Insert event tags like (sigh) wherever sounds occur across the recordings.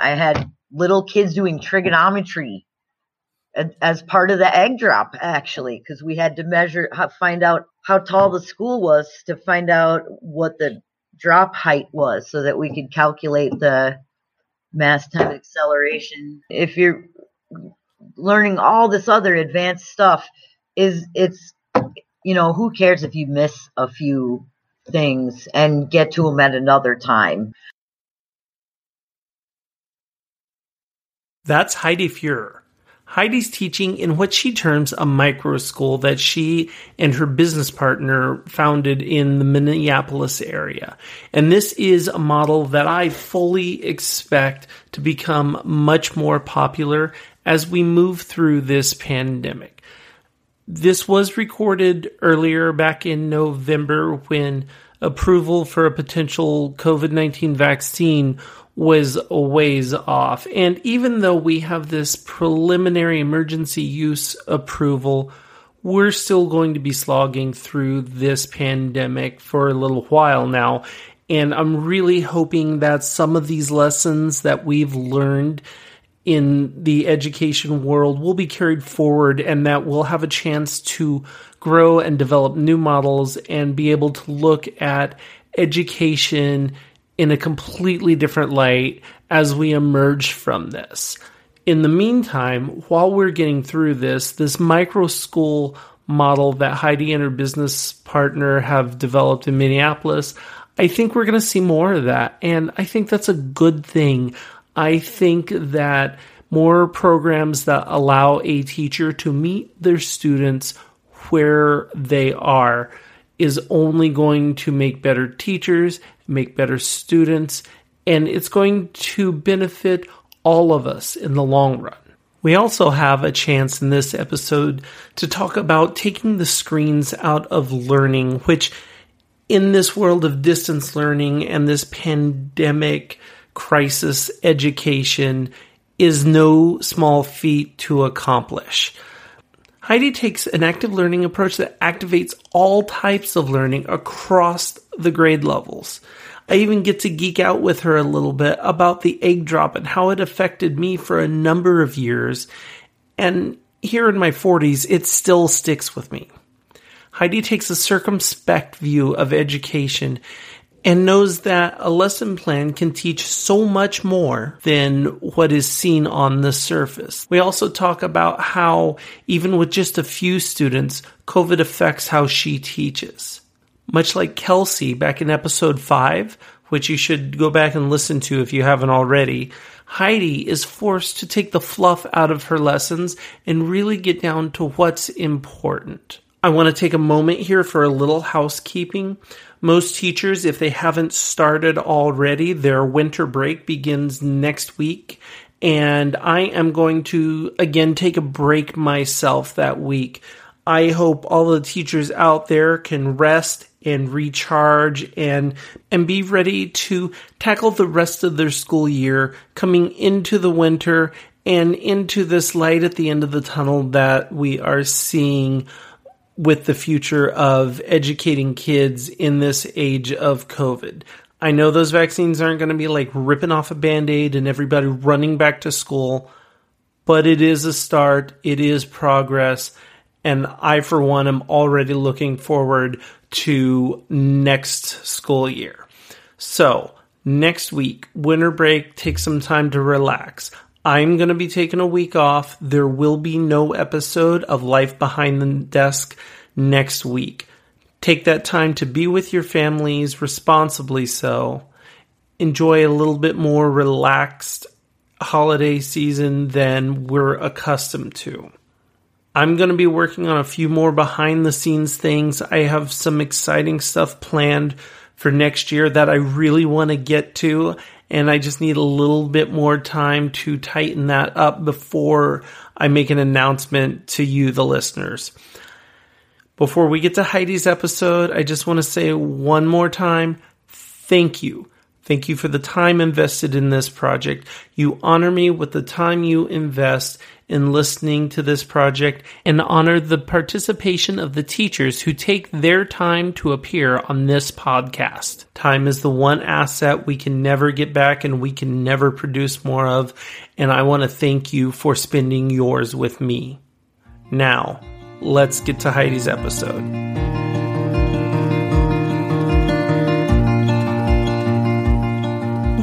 I had little kids doing trigonometry as part of the egg drop actually because we had to measure find out how tall the school was to find out what the drop height was so that we could calculate the mass time acceleration. If you're learning all this other advanced stuff is it's you know who cares if you miss a few things and get to them at another time that's heidi fuhrer Heidi's teaching in what she terms a micro school that she and her business partner founded in the Minneapolis area. And this is a model that I fully expect to become much more popular as we move through this pandemic. This was recorded earlier back in November when approval for a potential COVID 19 vaccine was a ways off. And even though we have this preliminary emergency use approval, we're still going to be slogging through this pandemic for a little while now. And I'm really hoping that some of these lessons that we've learned in the education world will be carried forward and that we'll have a chance to grow and develop new models and be able to look at education in a completely different light as we emerge from this. In the meantime, while we're getting through this, this micro school model that Heidi and her business partner have developed in Minneapolis, I think we're going to see more of that. And I think that's a good thing. I think that more programs that allow a teacher to meet their students where they are is only going to make better teachers make better students, and it's going to benefit all of us in the long run. We also have a chance in this episode to talk about taking the screens out of learning, which in this world of distance learning and this pandemic crisis education is no small feat to accomplish. Heidi takes an active learning approach that activates all types of learning across the grade levels. I even get to geek out with her a little bit about the egg drop and how it affected me for a number of years. And here in my 40s, it still sticks with me. Heidi takes a circumspect view of education and knows that a lesson plan can teach so much more than what is seen on the surface. We also talk about how, even with just a few students, COVID affects how she teaches. Much like Kelsey back in episode 5, which you should go back and listen to if you haven't already, Heidi is forced to take the fluff out of her lessons and really get down to what's important. I want to take a moment here for a little housekeeping. Most teachers, if they haven't started already, their winter break begins next week. And I am going to again take a break myself that week. I hope all the teachers out there can rest and recharge and and be ready to tackle the rest of their school year coming into the winter and into this light at the end of the tunnel that we are seeing with the future of educating kids in this age of COVID. I know those vaccines aren't going to be like ripping off a band aid and everybody running back to school, but it is a start, it is progress, and I, for one, am already looking forward to next school year. So, next week, winter break, take some time to relax. I'm going to be taking a week off. There will be no episode of Life Behind the Desk next week. Take that time to be with your families responsibly so. Enjoy a little bit more relaxed holiday season than we're accustomed to. I'm going to be working on a few more behind the scenes things. I have some exciting stuff planned for next year that I really want to get to. And I just need a little bit more time to tighten that up before I make an announcement to you, the listeners. Before we get to Heidi's episode, I just want to say one more time thank you. Thank you for the time invested in this project. You honor me with the time you invest in listening to this project and honor the participation of the teachers who take their time to appear on this podcast. Time is the one asset we can never get back and we can never produce more of, and I want to thank you for spending yours with me. Now, let's get to Heidi's episode.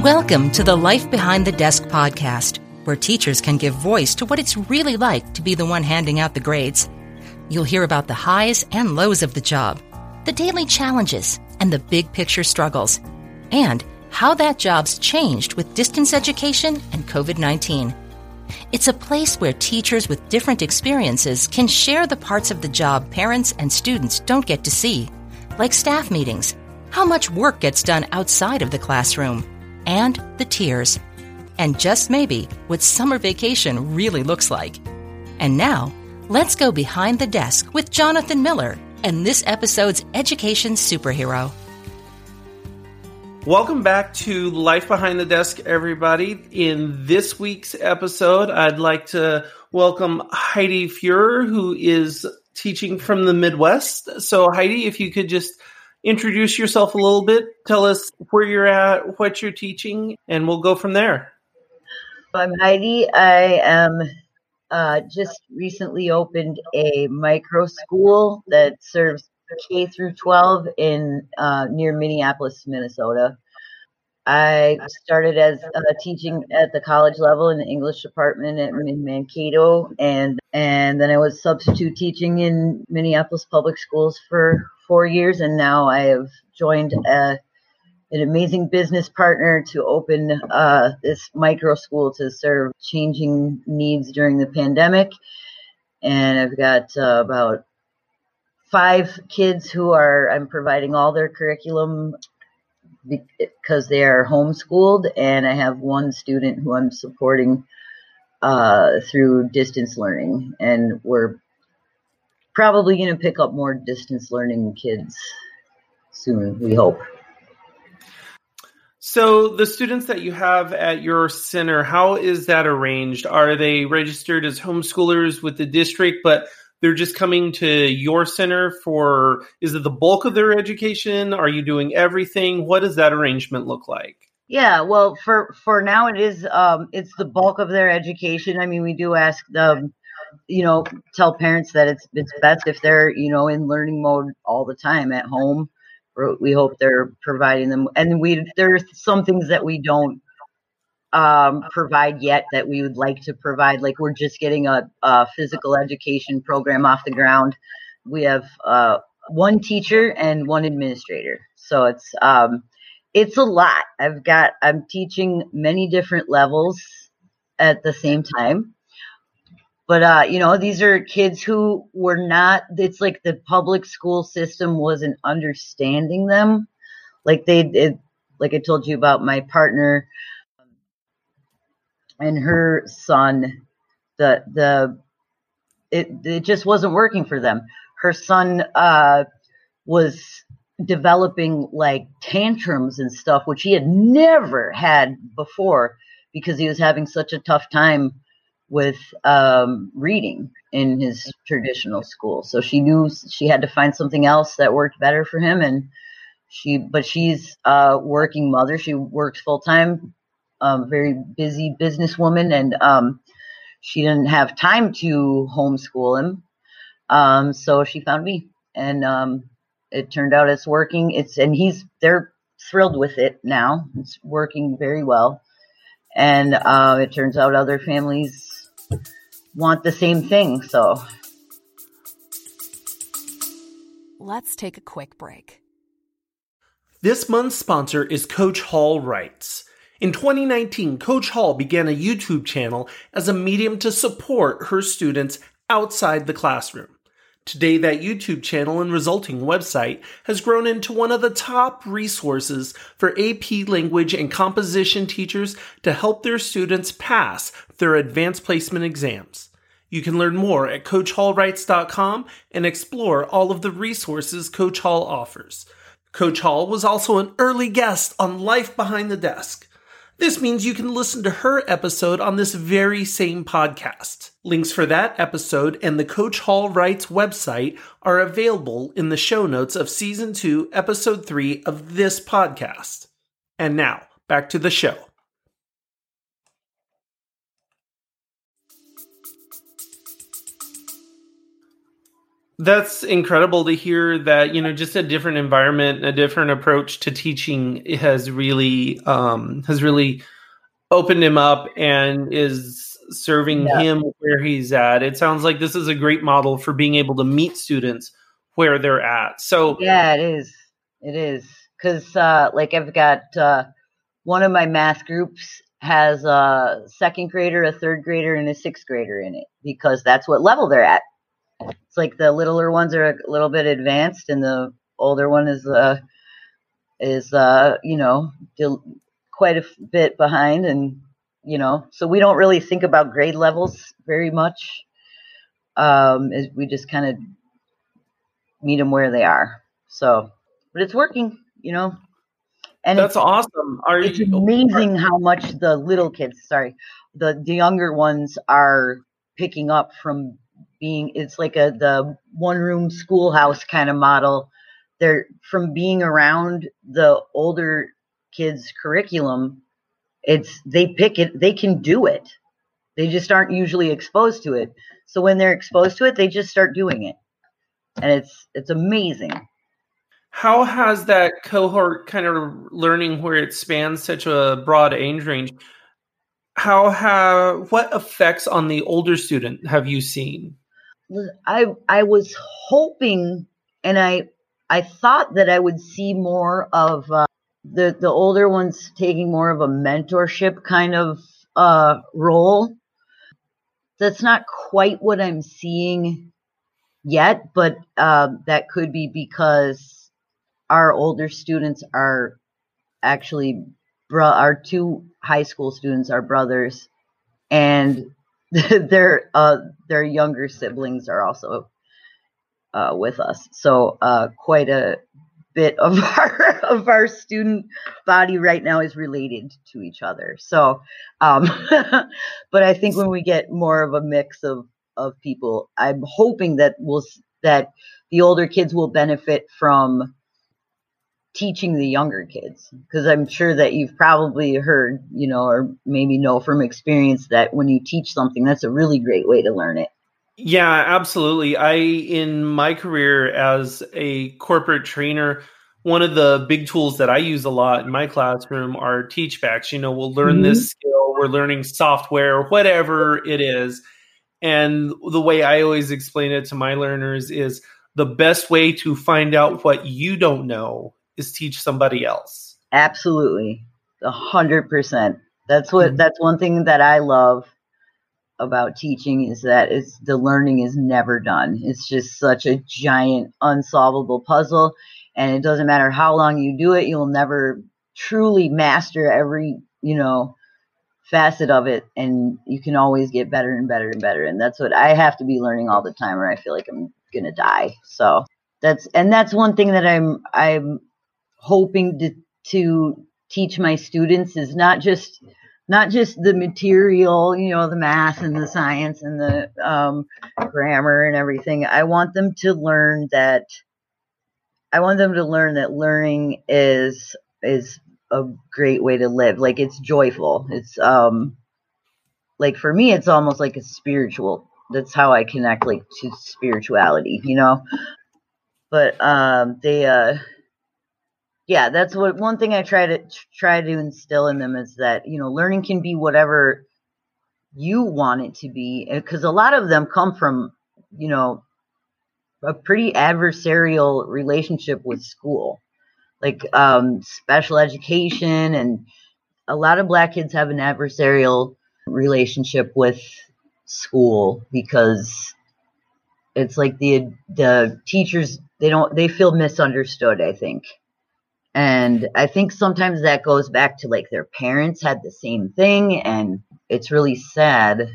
Welcome to the Life Behind the Desk podcast where teachers can give voice to what it's really like to be the one handing out the grades. You'll hear about the highs and lows of the job, the daily challenges, and the big picture struggles, and how that job's changed with distance education and COVID 19. It's a place where teachers with different experiences can share the parts of the job parents and students don't get to see, like staff meetings, how much work gets done outside of the classroom, and the tears and just maybe what summer vacation really looks like. And now, let's go behind the desk with Jonathan Miller and this episode's education superhero. Welcome back to Life Behind the Desk, everybody. In this week's episode, I'd like to welcome Heidi Fuhrer, who is teaching from the Midwest. So, Heidi, if you could just introduce yourself a little bit, tell us where you're at, what you're teaching, and we'll go from there. I'm Heidi. I am uh, just recently opened a micro school that serves K through 12 in uh, near Minneapolis, Minnesota. I started as uh, teaching at the college level in the English department at, in Mankato, and and then I was substitute teaching in Minneapolis public schools for four years, and now I have joined a an amazing business partner to open uh, this micro school to serve changing needs during the pandemic. And I've got uh, about five kids who are, I'm providing all their curriculum because they are homeschooled. And I have one student who I'm supporting uh, through distance learning. And we're probably going to pick up more distance learning kids soon, we hope. So the students that you have at your center, how is that arranged? Are they registered as homeschoolers with the district, but they're just coming to your center for is it the bulk of their education? Are you doing everything? What does that arrangement look like? Yeah, well, for for now it is um it's the bulk of their education. I mean, we do ask them you know, tell parents that it's it's best if they're, you know, in learning mode all the time at home we hope they're providing them. And we there's some things that we don't um, provide yet that we would like to provide. Like we're just getting a, a physical education program off the ground. We have uh, one teacher and one administrator, so it's um, it's a lot. I've got I'm teaching many different levels at the same time. But uh, you know, these are kids who were not. It's like the public school system wasn't understanding them. Like they, it, like I told you about my partner and her son. The the it it just wasn't working for them. Her son uh, was developing like tantrums and stuff, which he had never had before because he was having such a tough time with um, reading in his traditional school. So she knew she had to find something else that worked better for him. And she, but she's a working mother. She works full time, um, very busy businesswoman, and um, she didn't have time to homeschool him. Um, so she found me, and um, it turned out it's working. It's and he's they're thrilled with it now. It's working very well. And uh, it turns out other families want the same thing. So let's take a quick break. This month's sponsor is Coach Hall Writes. In 2019, Coach Hall began a YouTube channel as a medium to support her students outside the classroom. Today, that YouTube channel and resulting website has grown into one of the top resources for AP language and composition teachers to help their students pass their advanced placement exams. You can learn more at CoachHallWrites.com and explore all of the resources Coach Hall offers. Coach Hall was also an early guest on Life Behind the Desk. This means you can listen to her episode on this very same podcast. Links for that episode and the Coach Hall Writes website are available in the show notes of season 2, episode 3 of this podcast. And now, back to the show. That's incredible to hear that, you know, just a different environment, a different approach to teaching has really um has really opened him up and is serving Yeah. him where he's at. It sounds like this is a great model for being able to meet students where they're at. So Yeah, it is. It is. Cause, uh, like I've got, uh, one of my math groups has a second grader, a third grader, and a sixth grader in it because that's what level they're at. It's like the littler ones are a little bit advanced and the older one is, uh, is, uh, you know, quite a bit behind and, you know, so we don't really think about grade levels very much. Um, is we just kind of meet them where they are. So, but it's working, you know. And that's it's, awesome. Are it's you amazing how much the little kids, sorry, the the younger ones are picking up from being. It's like a the one room schoolhouse kind of model. They're from being around the older kids' curriculum. It's they pick it. They can do it. They just aren't usually exposed to it. So when they're exposed to it, they just start doing it, and it's it's amazing. How has that cohort kind of learning where it spans such a broad age range? How have what effects on the older student have you seen? I I was hoping, and I I thought that I would see more of uh, the the older ones taking more of a mentorship kind of uh, role. That's not quite what I'm seeing yet, but uh, that could be because our older students are actually bro- our two high school students are brothers, and (laughs) their uh, their younger siblings are also uh, with us. So uh, quite a bit of (laughs) our of our student body right now is related to each other. So, um, (laughs) but I think when we get more of a mix of of people, I'm hoping that we'll that the older kids will benefit from teaching the younger kids because i'm sure that you've probably heard you know or maybe know from experience that when you teach something that's a really great way to learn it Yeah, absolutely. I in my career as a corporate trainer, one of the big tools that I use a lot in my classroom are teachbacks. You know, we'll learn this mm-hmm. skill, we're learning software, whatever it is. And the way I always explain it to my learners is the best way to find out what you don't know is teach somebody else. absolutely a hundred percent that's what Mhm. that's one thing that i love about teaching is that it's the learning is never done it's just such a giant unsolvable puzzle and it doesn't matter how long you do it you'll never truly master every you know facet of it and you can always get better and better and better and that's what i have to be learning all the time or i feel like i'm gonna die so that's and that's one thing that i'm i'm hoping to to teach my students is not just not just the material you know the math and the science and the um, grammar and everything. I want them to learn that i want them to learn that learning is is a great way to live. Like it's joyful. It's um like for me it's almost like a spiritual that's how i connect like to spirituality you know? But um they uh yeah that's what one thing i try to try to instill in them is that you know learning can be whatever you want it to be because a lot of them come from you know a pretty adversarial relationship with school. Like um special education and a lot of black kids have an adversarial relationship with school because it's like the the teachers they don't they feel misunderstood i think and i think sometimes that goes back to like their parents had the same thing and it's really sad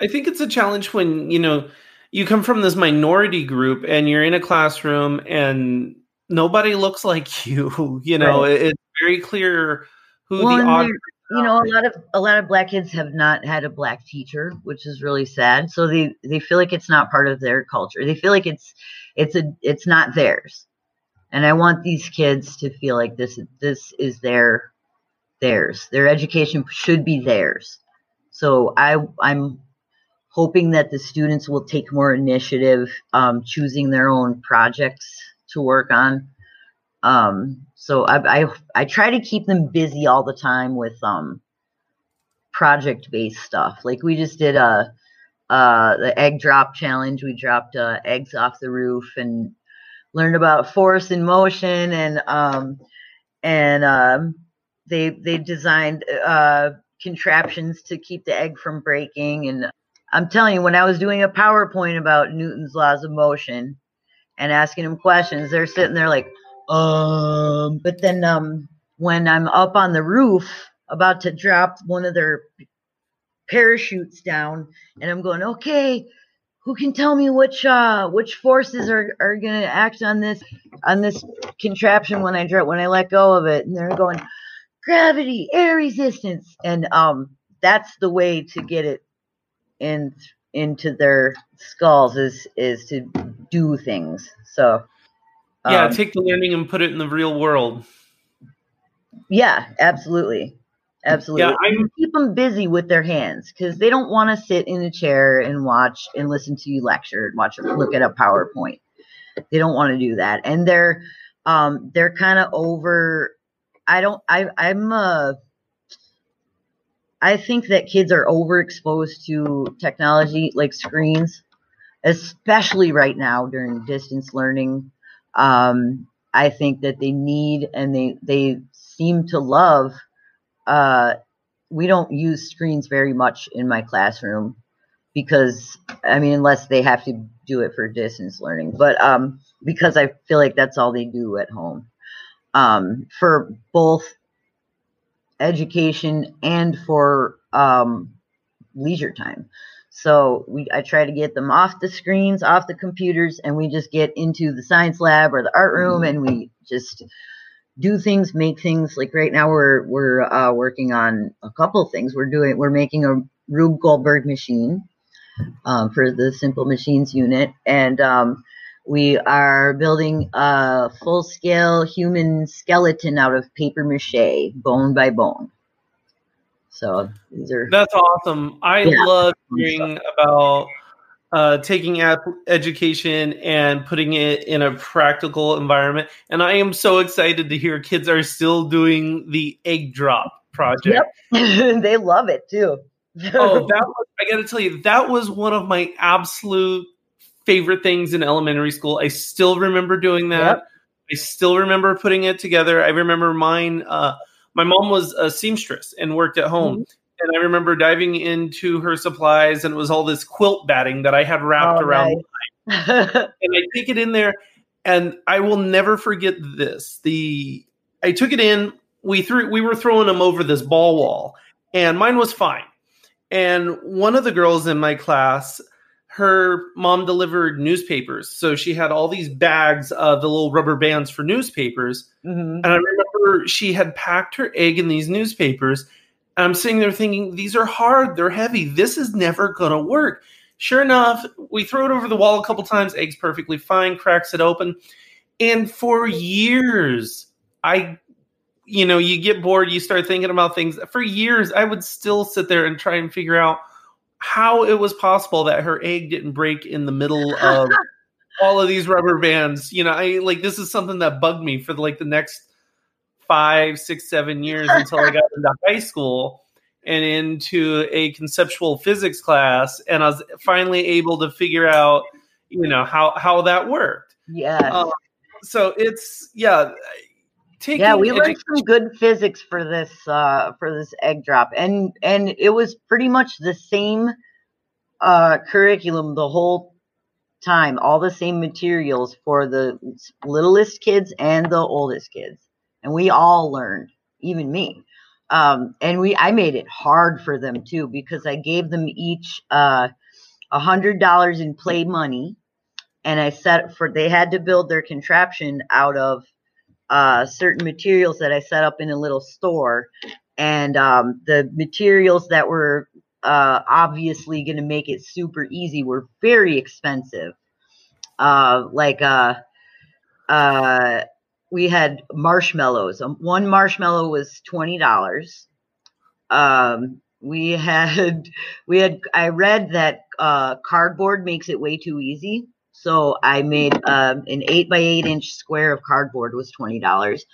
I think it's a challenge when, you know, you come from this minority group and you're in a classroom and nobody looks like (laughs) you. You know, Right. it's very clear who Well, the and you know, a lot of a lot of black kids have not had a black teacher, which is really sad. So they they feel like it's not part of their culture. They feel like it's it's a it's not theirs. And I want these kids to feel like this this is their theirs. Their education should be theirs. So I I'm hoping that the students will take more initiative um, choosing their own projects to work on. Um, so I, I I try to keep them busy all the time with um project based stuff. Like we just did a uh the egg drop challenge. We dropped uh, eggs off the roof and learned about force and motion and um and um they they designed uh contraptions to keep the egg from breaking. And I'm telling you when I was doing a PowerPoint about Newton's laws of motion and asking them questions they're sitting there like um but then um when I'm up on the roof about to drop one of their parachutes down and I'm going okay who can tell me which uh which forces are are going to act on this on this contraption when I drop when I let go of it. And they're going gravity air resistance. And um that's the way to get it in into their skulls is is to do things. So yeah um, take the learning and put it in the real world. Yeah absolutely absolutely. Yeah, I'm- keep them busy with their hands because they don't want to sit in a chair and watch and listen to you lecture and watch look at a powerpoint. They don't want to do that. And they're um they're kind of over i don't i i'm uh i think that kids are overexposed to technology like screens especially right now during distance learning. Um i think that they need and they they seem to love uh we don't use screens very much in my classroom because I mean unless they have to do it for distance learning, but um because I feel like that's all they do at home. Um for both education and for um leisure time. So we I try to get them off the screens, off the computers and we just get into the science lab or the art room and we just do things, make things. Like right now, we're we're uh, working on a couple things. We're doing we're making a Rube Goldberg machine um, for the Simple Machines unit, and um, we are building a full scale human skeleton out of paper mache, bone by bone. So these are That's awesome. I Yeah. love hearing about uh, taking ap- education and putting it in a practical environment. And I am so excited to hear kids are still doing the egg drop project. Yep. (laughs) they love it too. (laughs) oh, that was, I got to tell you, that was one of my absolute favorite things in elementary school. I still remember doing that. Yep. I still remember putting it together. I remember mine. Uh, my mom was a seamstress and worked at home. Mm-hmm. And I remember diving into her supplies, and it was all this quilt batting that I had wrapped Oh, around. nice. And I take it in there, and I will never forget this. The I took it in. We threw. We were throwing them over this ball wall, and mine was fine. And one of the girls in my class, her mom delivered newspapers. So she had all these bags of the little rubber bands for newspapers. Mhm. And I remember she had packed her egg in these newspapers. And I'm sitting there thinking, these are hard, they're heavy. This is never going to work. Sure enough, we throw it over the wall a couple times, egg's perfectly fine, cracks it open. And for years, I, you know, you get bored, you start thinking about things. For years, I would still sit there and try and figure out how it was possible that her egg didn't break in the middle of (laughs) all of these rubber bands. You know, I like this is something that bugged me for like the next five, six, seven years until I got into high school and into a conceptual physics class, and I was finally able to figure out, you know, how how that worked. yeah. Uh, so it's yeah. Taking yeah, we learned some good physics for this uh, for this egg drop, and and it was pretty much the same uh, curriculum the whole time, all the same materials for the littlest kids and the oldest kids, and we all learned, even me. Um, and we I made it hard for them too because I gave them each uh, a hundred dollars in play money, and I set for they had to build their contraption out of uh, certain materials that I set up in a little store, and um, the materials that were uh, obviously going to make it super easy were very expensive. Uh, like uh, uh, we had marshmallows. Um, one marshmallow was twenty dollars. Um, we had (laughs) we had I read that uh, cardboard makes it way too easy. So I made um, an eight by eight inch square of cardboard was twenty dollars.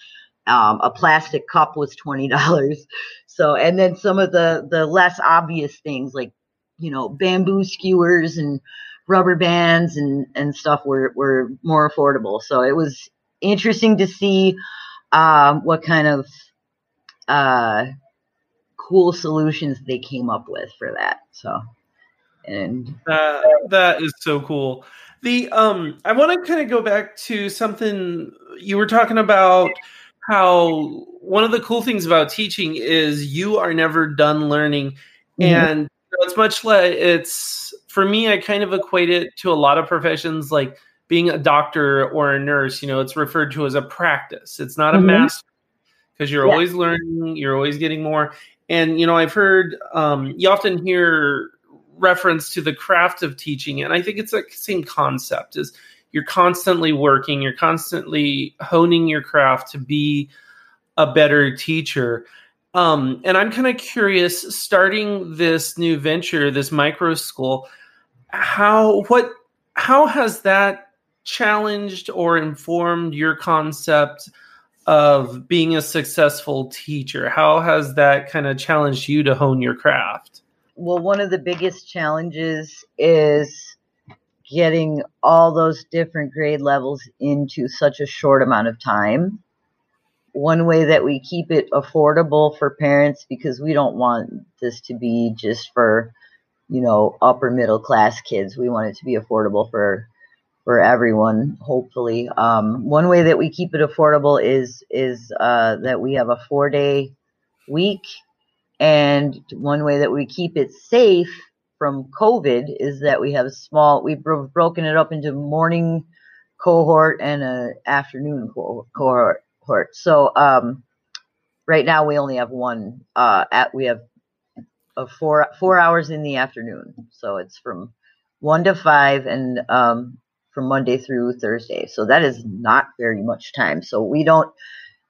Um, a plastic cup was twenty dollars. (laughs) So and then some of the the less obvious things like you know bamboo skewers and rubber bands and and stuff were were more affordable. So it was interesting to see um, what kind of uh, cool solutions they came up with for that. So and that that is so cool. The um I want to kind of go back to something you were talking about how one of the cool things about teaching is you are never done learning mm-hmm. and it's much like it's for me I kind of equate it to a lot of professions like being a doctor or a nurse, you know, it's referred to as a practice. It's not a mm-hmm. master because you're yeah. always learning, you're always getting more. And you know, I've heard um, you often hear reference to the craft of teaching, and I think it's like the same concept: is you're constantly working, you're constantly honing your craft to be a better teacher. Um, and I'm kind of curious, starting this new venture, this micro school, how what how has that challenged or informed your concept of being a successful teacher? How has that kind of challenged you to hone your craft? Well, one of the biggest challenges is getting all those different grade levels into such a short amount of time. One way that we keep it affordable for parents because we don't want this to be just for, you know, upper middle class kids. We want it to be affordable for for everyone. Hopefully, um, one way that we keep it affordable is is uh, that we have a four day week, and one way that we keep it safe from COVID is that we have a small. We've broken it up into morning cohort and a afternoon cohort. So um, right now we only have one. Uh, at we have a four four hours in the afternoon, so it's from one to five, and um, from Monday through Thursday. So that is not very much time. So we don't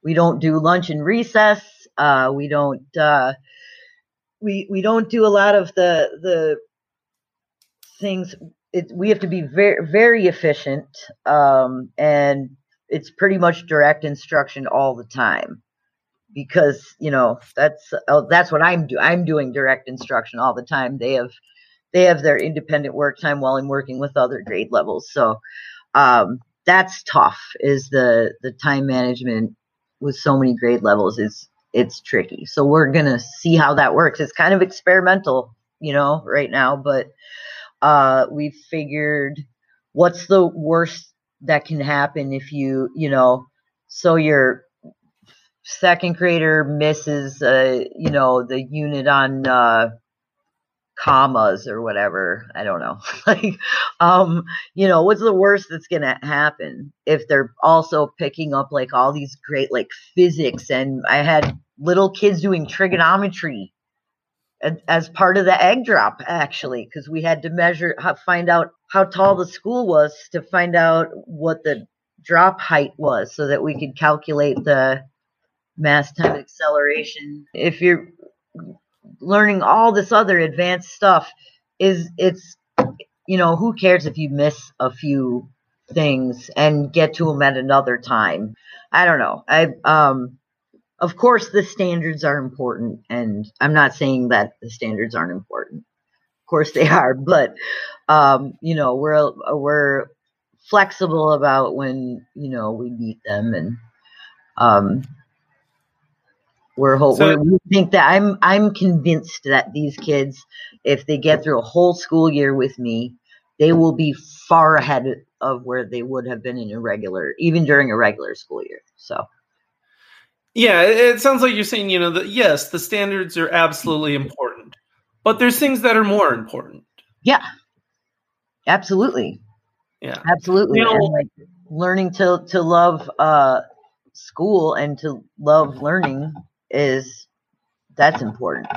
we don't do lunch and recess. Uh, we don't uh, we we don't do a lot of the the things. It, we have to be very very efficient, um, and it's pretty much direct instruction all the time because you know that's uh, that's what I'm do I'm doing direct instruction all the time. They have they have their independent work time while I'm working with other grade levels. So um, that's tough. Is the the time management with so many grade levels is it's tricky. So we're gonna see how that works. It's kind of experimental, you know, right now, but uh, we figured what's the worst that can happen if you, you know, so your second grader misses, uh, you know, the unit on uh, commas or whatever. I don't know. (laughs) like, um, you know, what's the worst that's going to happen if they're also picking up like all these great like physics and I had little kids doing trigonometry as part of the egg drop actually because we had to measure how, find out how tall the school was to find out what the drop height was so that we could calculate the mass time acceleration if you're learning all this other advanced stuff is it's you know who cares if you miss a few things and get to them at another time? I don't know. I um of course the standards are important and i'm not saying that the standards aren't important. Of course they are (laughs) but um you know we're we're flexible about when you know we meet them and um we're, ho- so, we're, we think that I'm I'm convinced that these kids, if they get through a whole school year with me, they will be far ahead of where they would have been in a regular, even during a regular school year. So. Yeah, it sounds like you're saying, you know, that yes, the standards are absolutely important, but there's things that are more important. Yeah, absolutely. Yeah, absolutely. You know, like learning to to love uh, school and to love learning is that's important.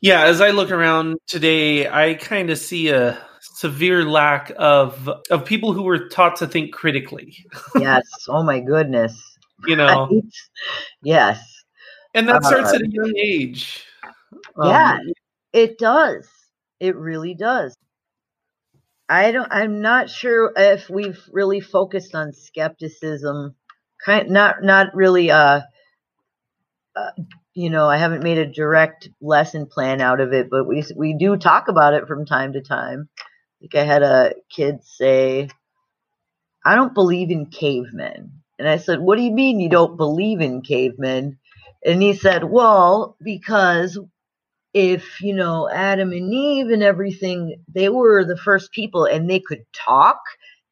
Yeah, as I look around today, I kind of see a severe lack of of people who were taught to think critically. (laughs) yes. Oh my goodness. You (laughs) know. Right? Yes. And that starts uh, at a young age. Yeah, um, it does. It really does. I don't. I'm not sure if we've really focused on skepticism. Kind, not, not really. Uh, you know, I haven't made a direct lesson plan out of it, but we we do talk about it from time to time. Like I had a kid say, "I don't believe in cavemen," and I said, "What do you mean you don't believe in cavemen?" And he said, "Well, because if you know Adam and Eve and everything, they were the first people, and they could talk.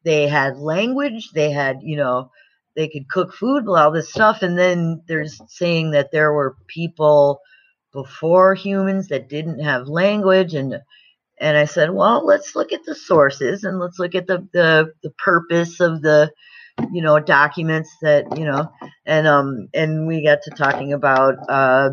They had language. They had you know." They could cook food, all this stuff. And then there's saying that there were people before humans that didn't have language and and I said, well, let's look at the sources and let's look at the the, the purpose of the you know documents that you know and um and we got to talking about uh,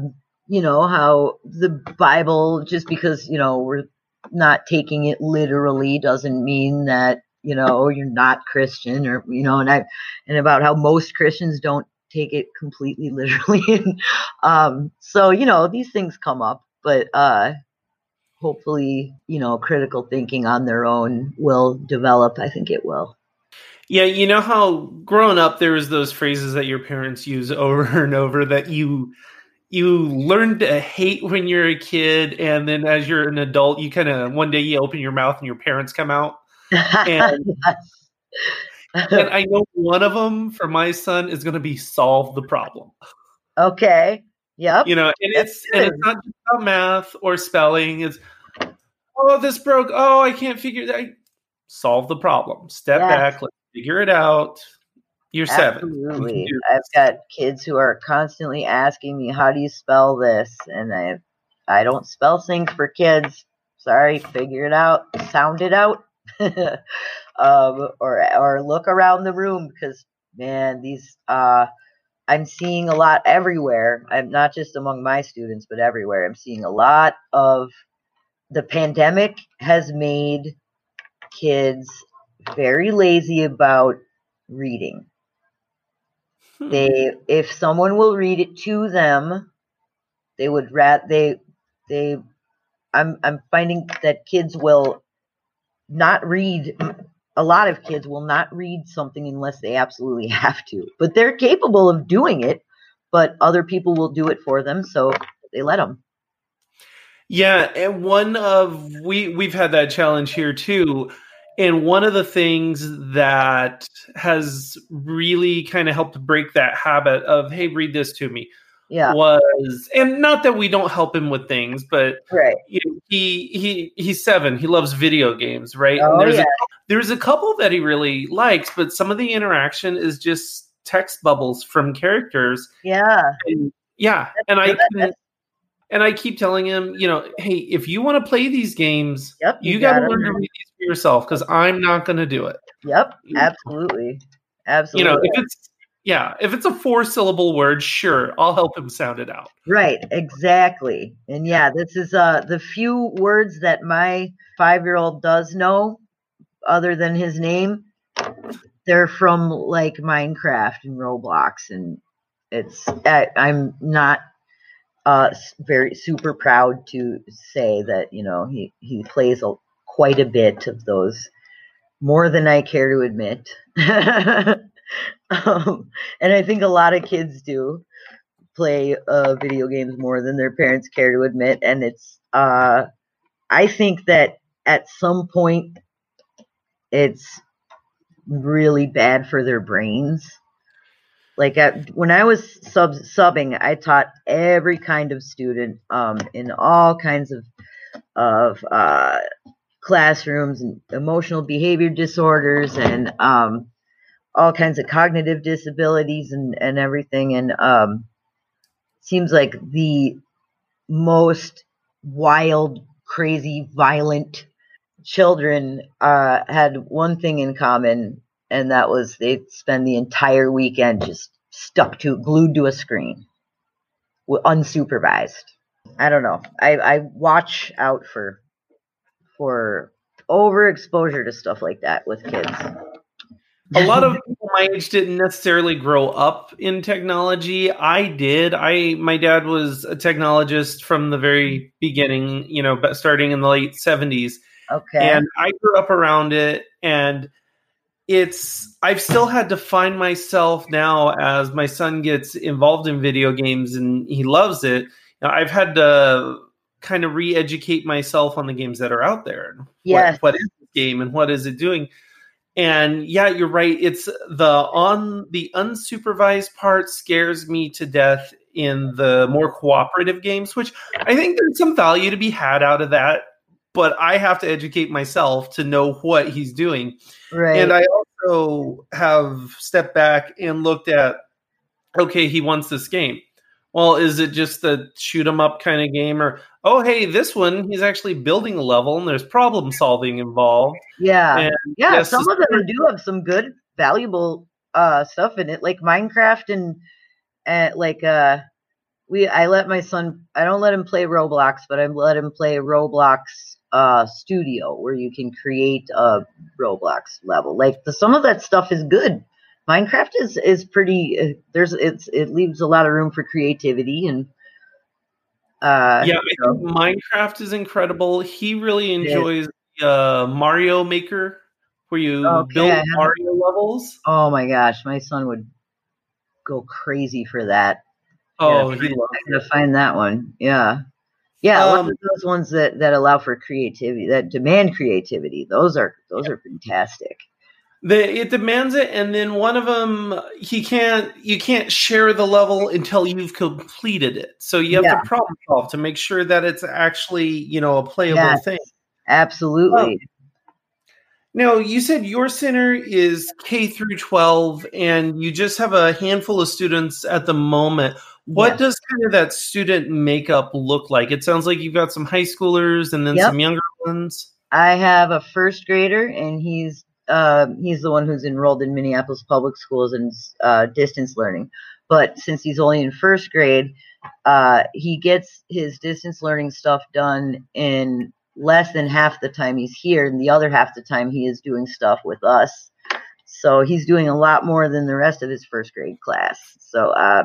you know how the Bible just because you know we're not taking it literally doesn't mean that you know, you're not Christian or, you know, and I, and about how most Christians don't take it completely (laughs) literally. and, um, so, you know, these things come up, but, uh, hopefully, you know, critical thinking on their own will develop. I think it will. Yeah, you know how growing up there was those phrases that your parents use (laughs) over and over that you you learn to hate when you're a kid and then as you're an adult you kind of one day you open your mouth and your parents come out and, and I know one of them for my son is going to be solve the problem. Okay. Yep. You know, and That's it's good. and it's not just about math or spelling. It's oh, this broke. Oh, I can't figure that. Solve the problem. Step yes. back. Let's figure it out. You're Absolutely. (laughs) seven. I've got kids who are constantly asking me, "How do you spell this?" And I, I don't spell things for kids. Sorry, figure it out. Sound it out. (laughs) um, or or look around the room because man, these uh, I'm seeing a lot everywhere. I'm not just among my students, but everywhere. I'm seeing a lot of the pandemic has made kids very lazy about reading. Hmm. They, if someone will read it to them, they would rat. they they. I'm I'm finding that kids will not read a lot of kids will not read something unless they absolutely (laughs) have to but they're capable of doing it but other people will do it for them so they let them yeah and one of we we've had that challenge here too and one of the things that has really kind of helped break that habit of hey read this to me yeah. was and not that we don't help him with things but right. you know, he he he's seven. He loves video games right? Oh, there's yeah. a, there's a couple that he really likes but some of the interaction is just text bubbles from characters. Yeah. And, yeah That's and i can, and i keep telling him you know hey if you want to play these games yep, you, you got to learn to read these for yourself because i'm not going to do it. Yep absolutely. Absolutely. You know if it's yeah, if it's a four syllable word, sure, I'll help him sound it out. Right, exactly. And yeah, this is uh the few words that my 5-year-old does know other than his name. They're from like Minecraft and Roblox and it's I, I'm not uh very super proud to say that, you know, he he plays a, quite a bit of those more than I care to admit. (laughs) (laughs) Um, and I think a lot of kids do play uh, video games more than their parents care to admit. And it's, uh, I think that at some point it's really bad for their brains. Like at, when I was sub subbing, I taught every kind of student um, in all kinds of of uh, classrooms and emotional behavior disorders and um, all kinds of cognitive disabilities and, and everything. And um, seems like the most wild, crazy, violent children uh, had one thing in common, and that was they'd spend the entire weekend just stuck to glued to a screen. unsupervised. I don't know. I, I watch out for for overexposure to stuff like that with kids. A lot of (laughs) people my age didn't necessarily grow up in technology. I did. I my dad was a technologist from the very beginning, you know, but starting in the late 70s. Okay. And I grew up around it and it's I've still had to find myself now as my son gets involved in video games and he loves it. I've had to kind of re-educate myself on the games that are out there. Yes. What, what is the game and what is it doing? And yeah, you're right. It's the on the unsupervised part scares me to death in the more cooperative games, which I think there's some value to be had out of that. But I have to educate myself to know what he's doing. right. And I also have stepped back and looked at okay, he wants this game. Well, is it just a shoot 'em up kind of game or oh hey, this one he's actually building a level and there's problem solving involved. yeah. And yeah. yes, some of them do have some good, valuable uh stuff in it, like Minecraft and and like uh we I let my son I don't let him play Roblox, but I let him play Roblox uh studio where you can create a Roblox level. Like the some of that stuff is good. Minecraft is is pretty uh, there's it's it leaves a lot of room for creativity and uh yeah, think Minecraft is incredible. He really enjoys uh, Mario Maker, where you Okay, build Mario levels. oh my gosh, my son would go crazy for that. Oh, Yeah, he loves I gotta find that one. Yeah. Yeah, Um, those ones that, that allow for creativity, that demand creativity. Those are those are fantastic. The, it demands it, and then one of them he can't. You can't share the level until you've completed it. So you have Yeah. to problem solve to make sure that it's actually you know a playable Yes. thing. Absolutely. Oh. Now you said your center is K through twelve, and you just have a handful of students at the moment. What Yes. does kind of that student makeup look like? It sounds like you've got some high schoolers and then Yep. some younger ones. I have a first grader, and he's uh, he's the one who's enrolled in Minneapolis Public Schools and uh, distance learning. But since he's only in first grade, uh, he gets his distance learning stuff done in less than half the time he's here, and the other half the time he is doing stuff with us. So he's doing a lot more than the rest of his first grade class. So, uh,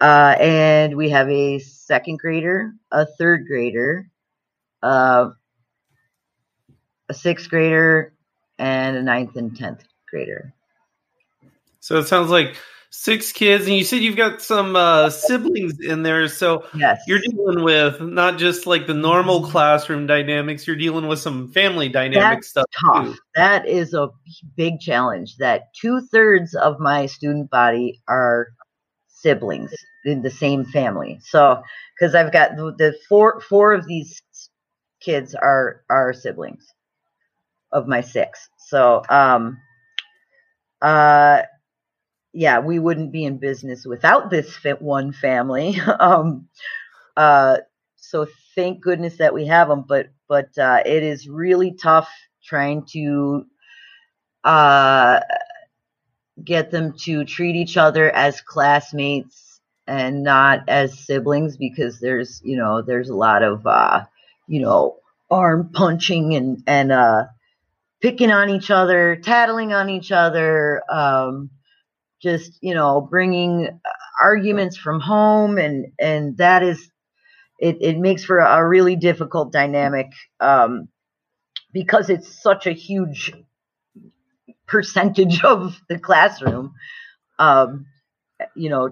uh, and we have a second grader, a third grader, uh, a sixth grader, and a ninth and tenth grader. So it sounds like six kids, and you said you've got some uh, siblings in there. So Yes, you're dealing with not just like the normal classroom dynamics. You're dealing with some family dynamic That's stuff tough. too. That is a big challenge. That two thirds of my student body are siblings in the same family. So, because I've got the, the four four of these kids are are siblings of my six. So, um, uh, yeah, we wouldn't be in business without this one family. (laughs) um, uh, so thank goodness that we have them. But but uh, it is really tough trying to uh, get them to treat each other as classmates and not as siblings because there's you know there's a lot of uh, you know arm punching and and uh, picking on each other, tattling on each other. Um, just you know bringing arguments from home and and that is it, it makes for a really difficult dynamic um, because it's such a huge percentage (laughs) of the classroom um, you know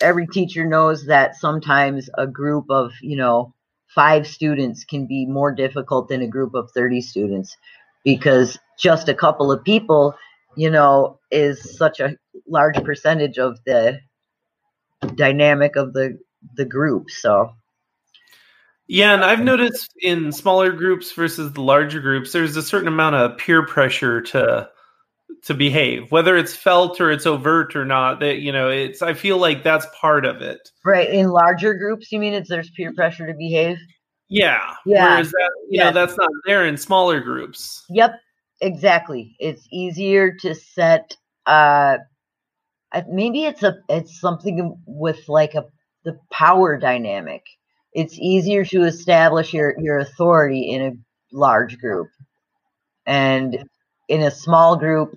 every teacher knows that sometimes a group of you know five students can be more difficult than a group of 30 students because just a couple of people you know is such a large percentage of the dynamic of the the group so Yeah, and I've noticed in smaller groups versus the larger groups, there's a certain amount of peer pressure to to behave, whether it's felt or it's overt or not. That you know, it's I feel like that's part of it. right in larger groups you mean it's there's peer pressure to behave Yeah. Yeah. Whereas that you Yeah. know that's not there in smaller groups. Yep, exactly. It's easier to set. Uh, maybe it's a it's something with like a the power dynamic. It's easier to establish your, your authority in a large group. And in a small group,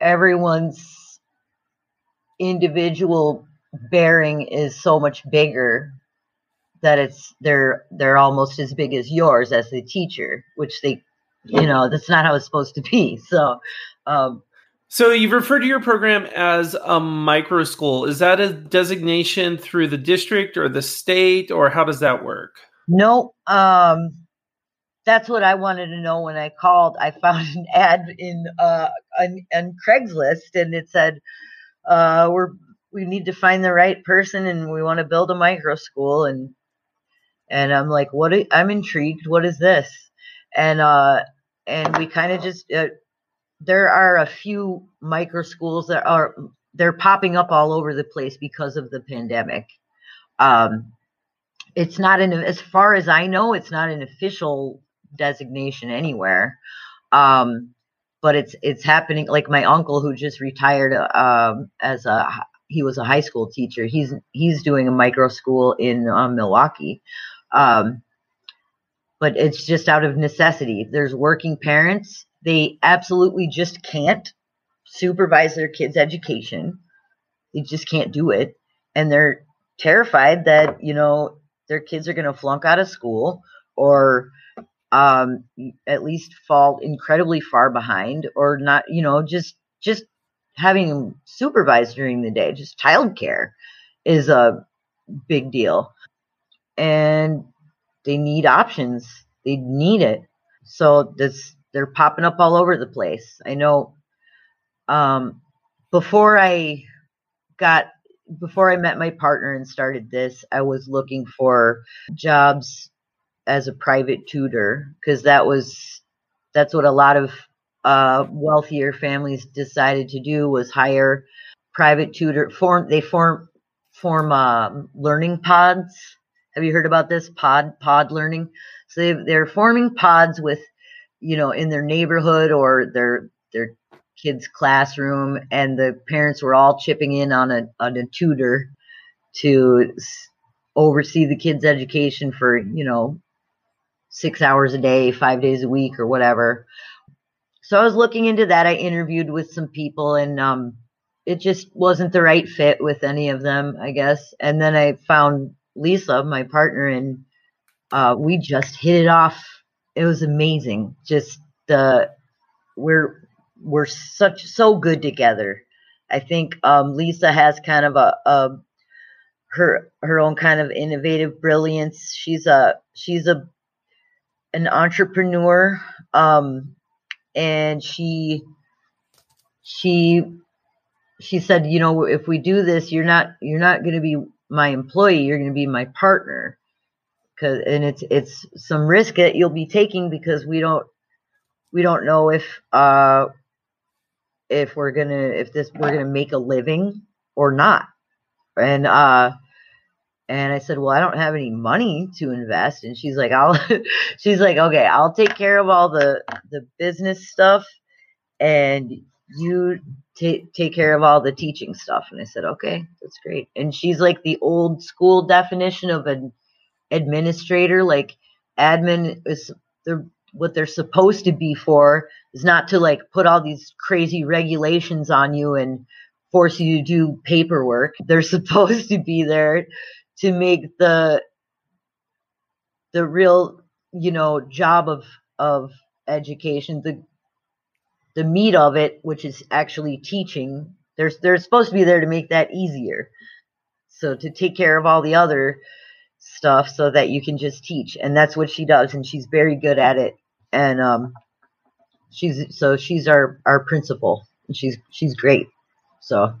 everyone's individual bearing is so much bigger that it's they're they're almost as big as yours as the teacher, which they you know that's not how it's supposed to be. (laughs) So um, so you've referred to your program as a micro school. Is that a designation through the district or the state, or how does that work? No, um, that's what I wanted to know when I called. I (laughs) found an ad in uh, on, on Craigslist, and it said, uh, "We're we need to find the right person, and we want to build a micro school." And and I'm like, "What?" I'm intrigued. What is this? And uh, and we kind of just uh, there are a few micro schools that are they're popping up all over the place because of the pandemic. Um, it's not an as far as I know, it's not an official designation anywhere. Um, but it's it's happening. Like my uncle who just retired um, as a he was a high school teacher. He's he's doing a micro school in um, Milwaukee. Um, but it's just out of necessity. There's working parents they absolutely just can't supervise their kids' education. They just can't do it. And they're terrified that, you know, their kids are going to flunk out of school or um, at least fall incredibly far behind or not, you know, just, just having them supervised during the day, just childcare is a big deal. And they need options. They need it. So this they're popping up all over the place. I know um, before I got before I met my partner and started this, I was looking for jobs as a private tutor because that was that's what a lot of uh, wealthier families decided to do was hire private tutor form they form form uh, learning pods have you heard about this pod pod learning so they, they're forming pods with you know, in their neighborhood or their their kid's classroom, and the parents were all chipping in on a on a tutor to oversee the kid's education for you know six hours a day, five days a week, or whatever. So I was looking into that. I interviewed with some people, and um, it just wasn't the right fit with any of them, I guess. And then I found Lisa, my partner, and uh, we just hit it off it was amazing. Just the we're we're such so good together. I think um, Lisa has kind of a, a her her own kind of innovative brilliance. She's a she's a an entrepreneur, um, and she she she said, you know, if we do this, you're not you're not going to be my employee. You're going to be my partner because and it's it's some risk that you'll be taking because we don't we don't know if uh if we're gonna if this we're gonna make a living or not and uh and I said, well, I don't have any money to invest. And she's like, I'll, (laughs) she's like, okay, I'll take care of all the, the business stuff and you take, care of all the teaching stuff. And I said, okay, that's great. And she's like the old school definition of an administrator like admin is they're what they're supposed to be for is not to like put all these crazy regulations on you and force you to do paperwork (laughs) they're supposed to be there to make the the real you know job of of education the the meat of it which is actually teaching they're they're supposed to be there to make that easier. So to take care of all the other stuff so that you can just teach. And that's what she does and she's very good at it. And um she's so she's our our principal and she's she's great. So.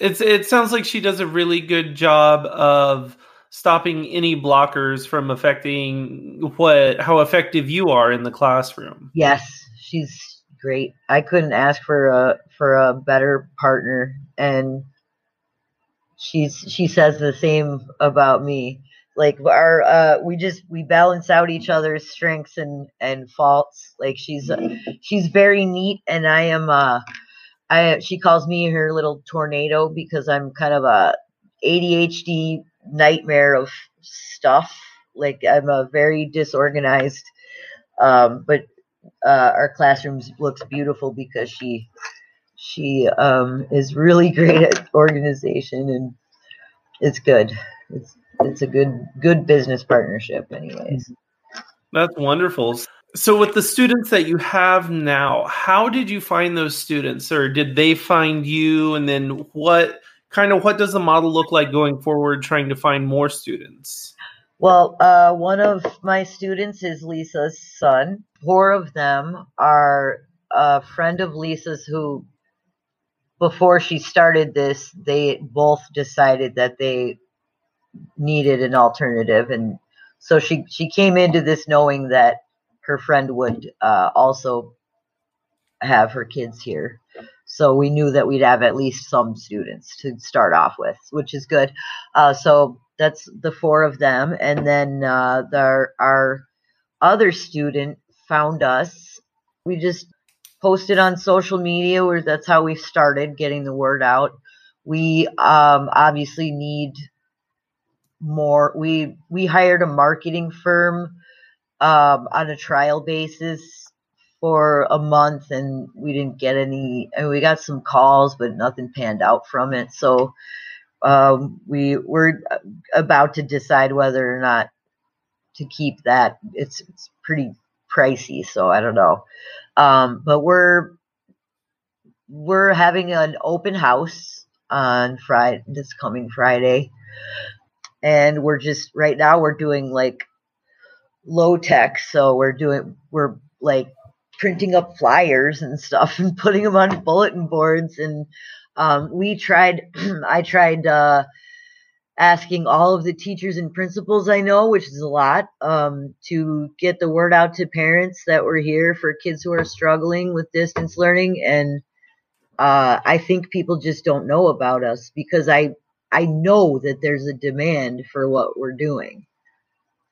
It's it sounds like she does a really good job of stopping any blockers from affecting what how effective you are in the classroom. Yes she's great. I couldn't ask for a for a better partner and she's she says the same about me. Like our uh we just we balance out each other's strengths and and faults. Like she's she's very neat and i am uh I she calls me her little tornado because I'm kind of a ADHD nightmare of stuff. Like I'm a very disorganized. Um, but uh, our classrooms looks beautiful because she she um, is really (laughs) great at organization and it's good. It's it's a good good business partnership, anyways. That's wonderful. So, with the students that you have now, how did you find those students, or did they find you? And then, what kind of what does the model look like going forward, trying to find more students? Well, uh, one of my students is Lisa's son. Four of them are a friend of Lisa's who, before she started this, they both decided that they needed an alternative, and so she she came into this knowing that her friend would uh, also have her kids here. So we knew that we'd have at least some students to start off with, which is good. Uh, so that's the four of them, and then uh, the, our other student found us. We just posted on social media, where that's how we started getting the word out. We um, obviously need more. We we hired a marketing firm um, on a trial basis for a month, and we didn't get any. And we got some calls, but nothing panned out from it. So um, we were about to decide whether or not to keep that. It's, it's pretty pricey, so I don't know. Um, but we're we're having an open house on Friday, this coming Friday, and we're just right now we're doing like low tech. So we're doing, we're like printing up flyers and stuff and (laughs) putting them on bulletin boards. And um, we tried, (clears throat) I tried uh, asking all of the teachers and principals I know, which is a lot, um, to get the word out to parents that we're here for kids who are struggling with distance learning. And uh, I think people just don't know about us because I I know that there's a demand for what we're doing.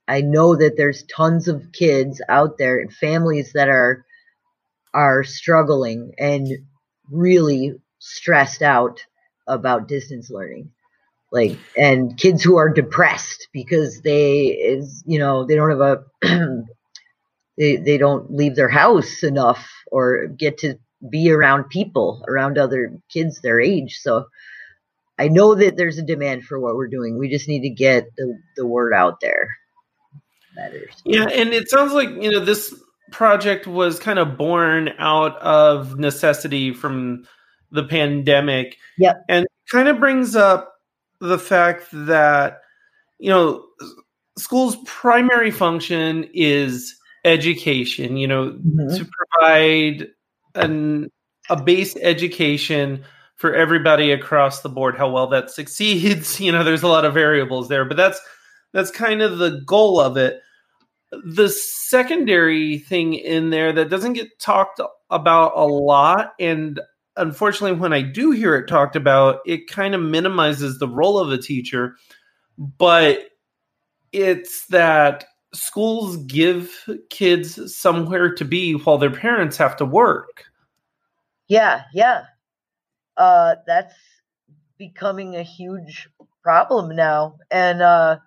I know that there's tons of kids out there and families that are are struggling and really stressed out about distance learning. Like and kids who are depressed because they is you know they don't have a (clears throat) they they don't leave their house enough or get to be around people around other kids their age. So i know that there's a demand for what we're doing. We just need to get the, the word out there. Yeah, and it sounds like you know this project was kind of born out of necessity from the pandemic. Yeah, and kind of brings up the fact that you know school's primary function is education. You know, mm-hmm. to provide an a base education for everybody across the board. How well that (laughs) succeeds, you know, there's a lot of variables there, but that's that's kind of the goal of it. The secondary thing in there that doesn't get talked about a lot, and unfortunately, when I do hear it talked about, it kind of minimizes the role of a teacher. But it's that schools give kids somewhere to be while their parents have to work. Yeah, yeah. Uh, that's becoming a huge problem now. And uh,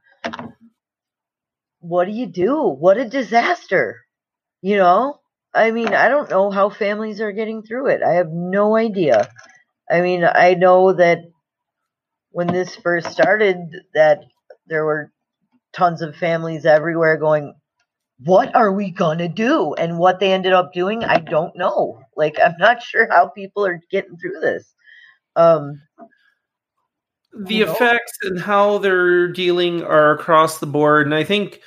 what do you do? What a disaster. You know? I mean, I don't know how families are getting through it. I have no idea. I mean, I know that when this first started that there were tons of families everywhere going, what are we going to do? And what they ended up doing, I don't know. Like, I'm not (laughs) sure how people are getting through this. Um, the effects and how they're dealing are across the board. And I think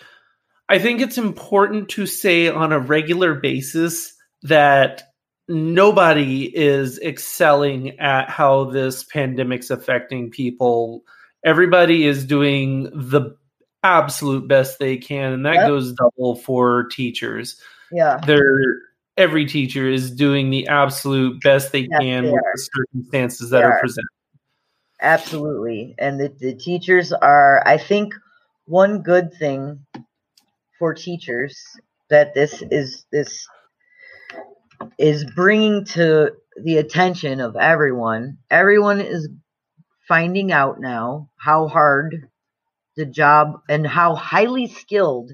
I think it's important to say on a regular basis that nobody is excelling at how this pandemic's affecting people. Everybody is doing the absolute best they can, and that yep. goes double for teachers. Yeah. They're every teacher is doing the absolute best they can they with the circumstances that are, are presented. Absolutely. And the, the teachers are I think one good thing for teachers that this is this is bringing to the attention of everyone. Everyone is finding out now how hard the job and how highly skilled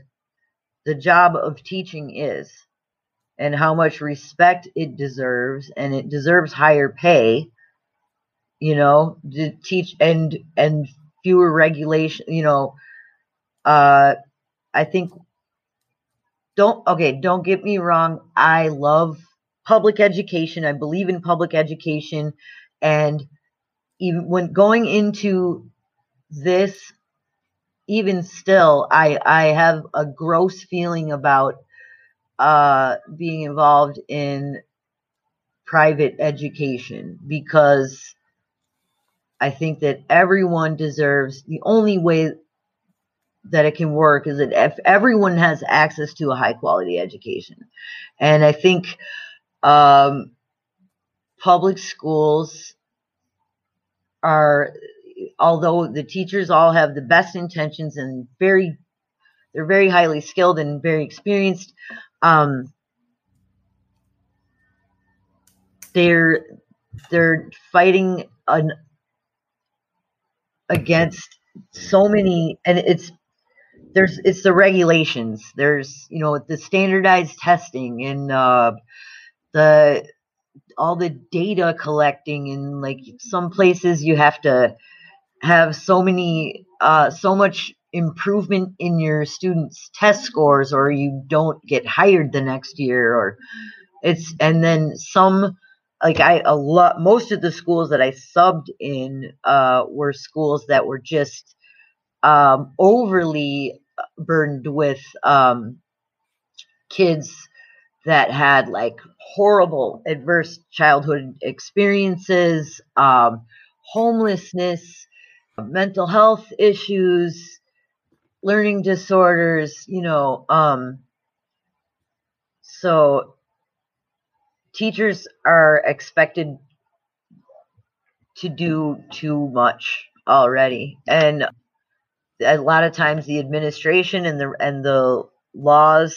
the job of teaching is and how much respect it deserves and it deserves higher pay you know to teach and and fewer regulation you know uh i think don't okay don't get me wrong. I love public education. I believe in public education. And even when going into this even still i i have a gross feeling about uh being involved in private education because i think that everyone deserves the only way that it can work is that if everyone has access to a high quality education. And i think um public schools are although the teachers all have the best intentions and very they're very highly skilled and very experienced um, they're they're fighting an against so many and it's there's it's the regulations. There's you know the standardized testing and uh the all the data collecting and like some places you have to have so many uh so much improvement in your students test scores or you don't get hired the next year or it's and then some like I a lot most of the schools that I subbed in uh were schools that were just um overly burdened with um kids that had like horrible adverse childhood experiences um homelessness mental health issues learning disorders you know um so teachers are expected to do too much already. And a lot of times the administration and the and the laws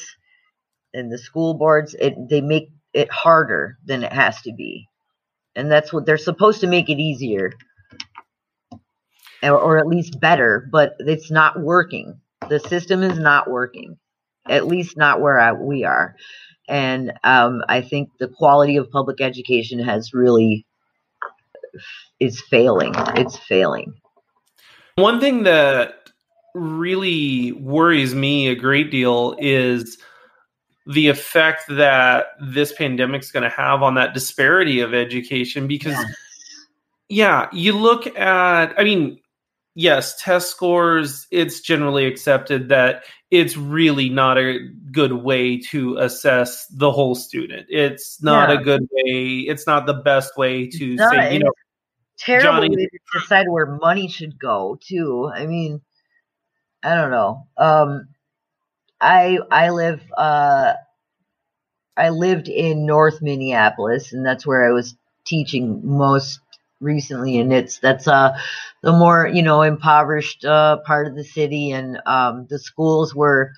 and the school boards it they make it harder than it has to be. And that's what they're supposed to make it easier. Or, or at least better but it's not working. The system is not working at least not where I, we are. And um, i think the quality of public education has really is failing. It's failing. One thing that really worries me a great deal is the effect that this pandemic's going to have on that disparity of education because Yes. yeah, you look at I mean, yes, test scores, it's generally accepted that it's really not a good way to assess the whole student. It's not Yeah. a good way, it's not the best way to Not- say, you know, terrible Johnny- way to decide where money should go too i mean i don't know um i i live uh i lived in north minneapolis and that's where i was teaching most recently and it's that's uh the more you know impoverished uh part of the city and um the schools were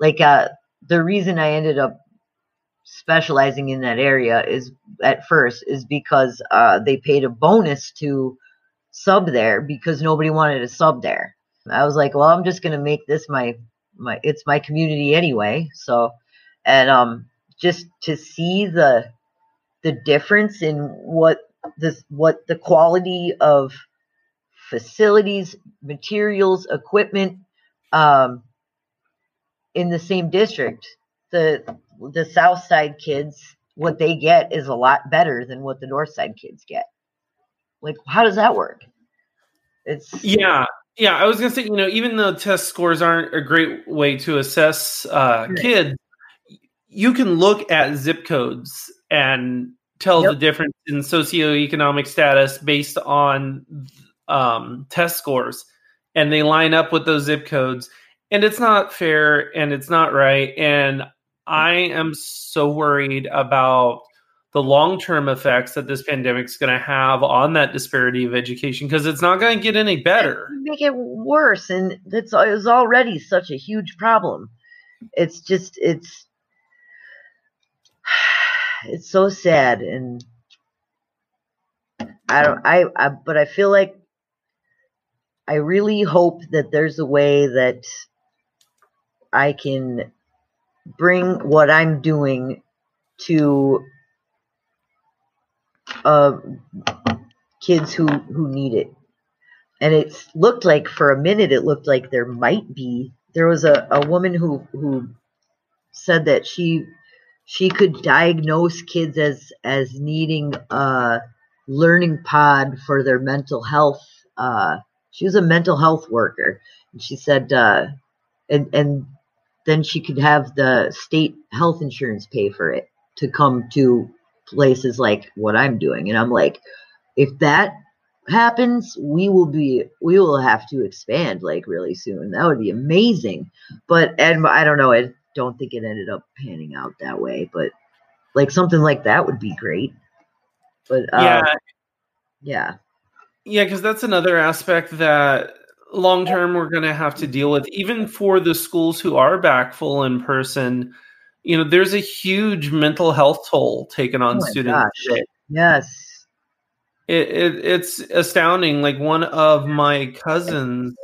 like uh the reason i ended up specializing in that area is at first is because uh, they paid a bonus to sub there because nobody wanted to sub there. I was like, well, I'm just gonna make this my my it's my community anyway. So, and um, just to see the the difference in what this what the quality of facilities, materials, equipment, um, in the same district, the the South Side kids, what they get is a lot better than what the North Side kids get. Like, how does that work? It's Yeah, yeah. I was gonna say, you know, even though test scores aren't a great way to assess uh, Right. kids, you can look at zip codes and tell Yep. the difference in socioeconomic status based on um, test scores, and they line up with those zip codes. And it's not fair, and it's not right. And I am so worried about the long term effects that this pandemic is going to have on that disparity of education because it's not going to get any better. make it worse, and it's it was already such a huge problem. It's just it's (sighs) it's so sad, and I don't I, I but I feel like I really hope that there's a way that I can bring what I'm doing to uh, kids who who need it. And it looked like for a minute it looked like there might be there was a, a woman who who said that she she could diagnose kids as as needing a learning pod for their mental health uh, she was a mental health worker and she said uh, and and then she could have the state health insurance pay for it to come to places like what I'm doing. And I'm like, if that happens, we will be we will have to expand like really soon. That would be amazing. But and I don't know, I don't think it ended up panning out that way. But like something like that would be great. But uh, yeah, yeah, yeah, because that's another aspect that long term we're going to have to deal with even for the schools who are back full in person you know there's a huge mental health toll taken on Oh students today. yes, It, it, it's astounding like one of my cousins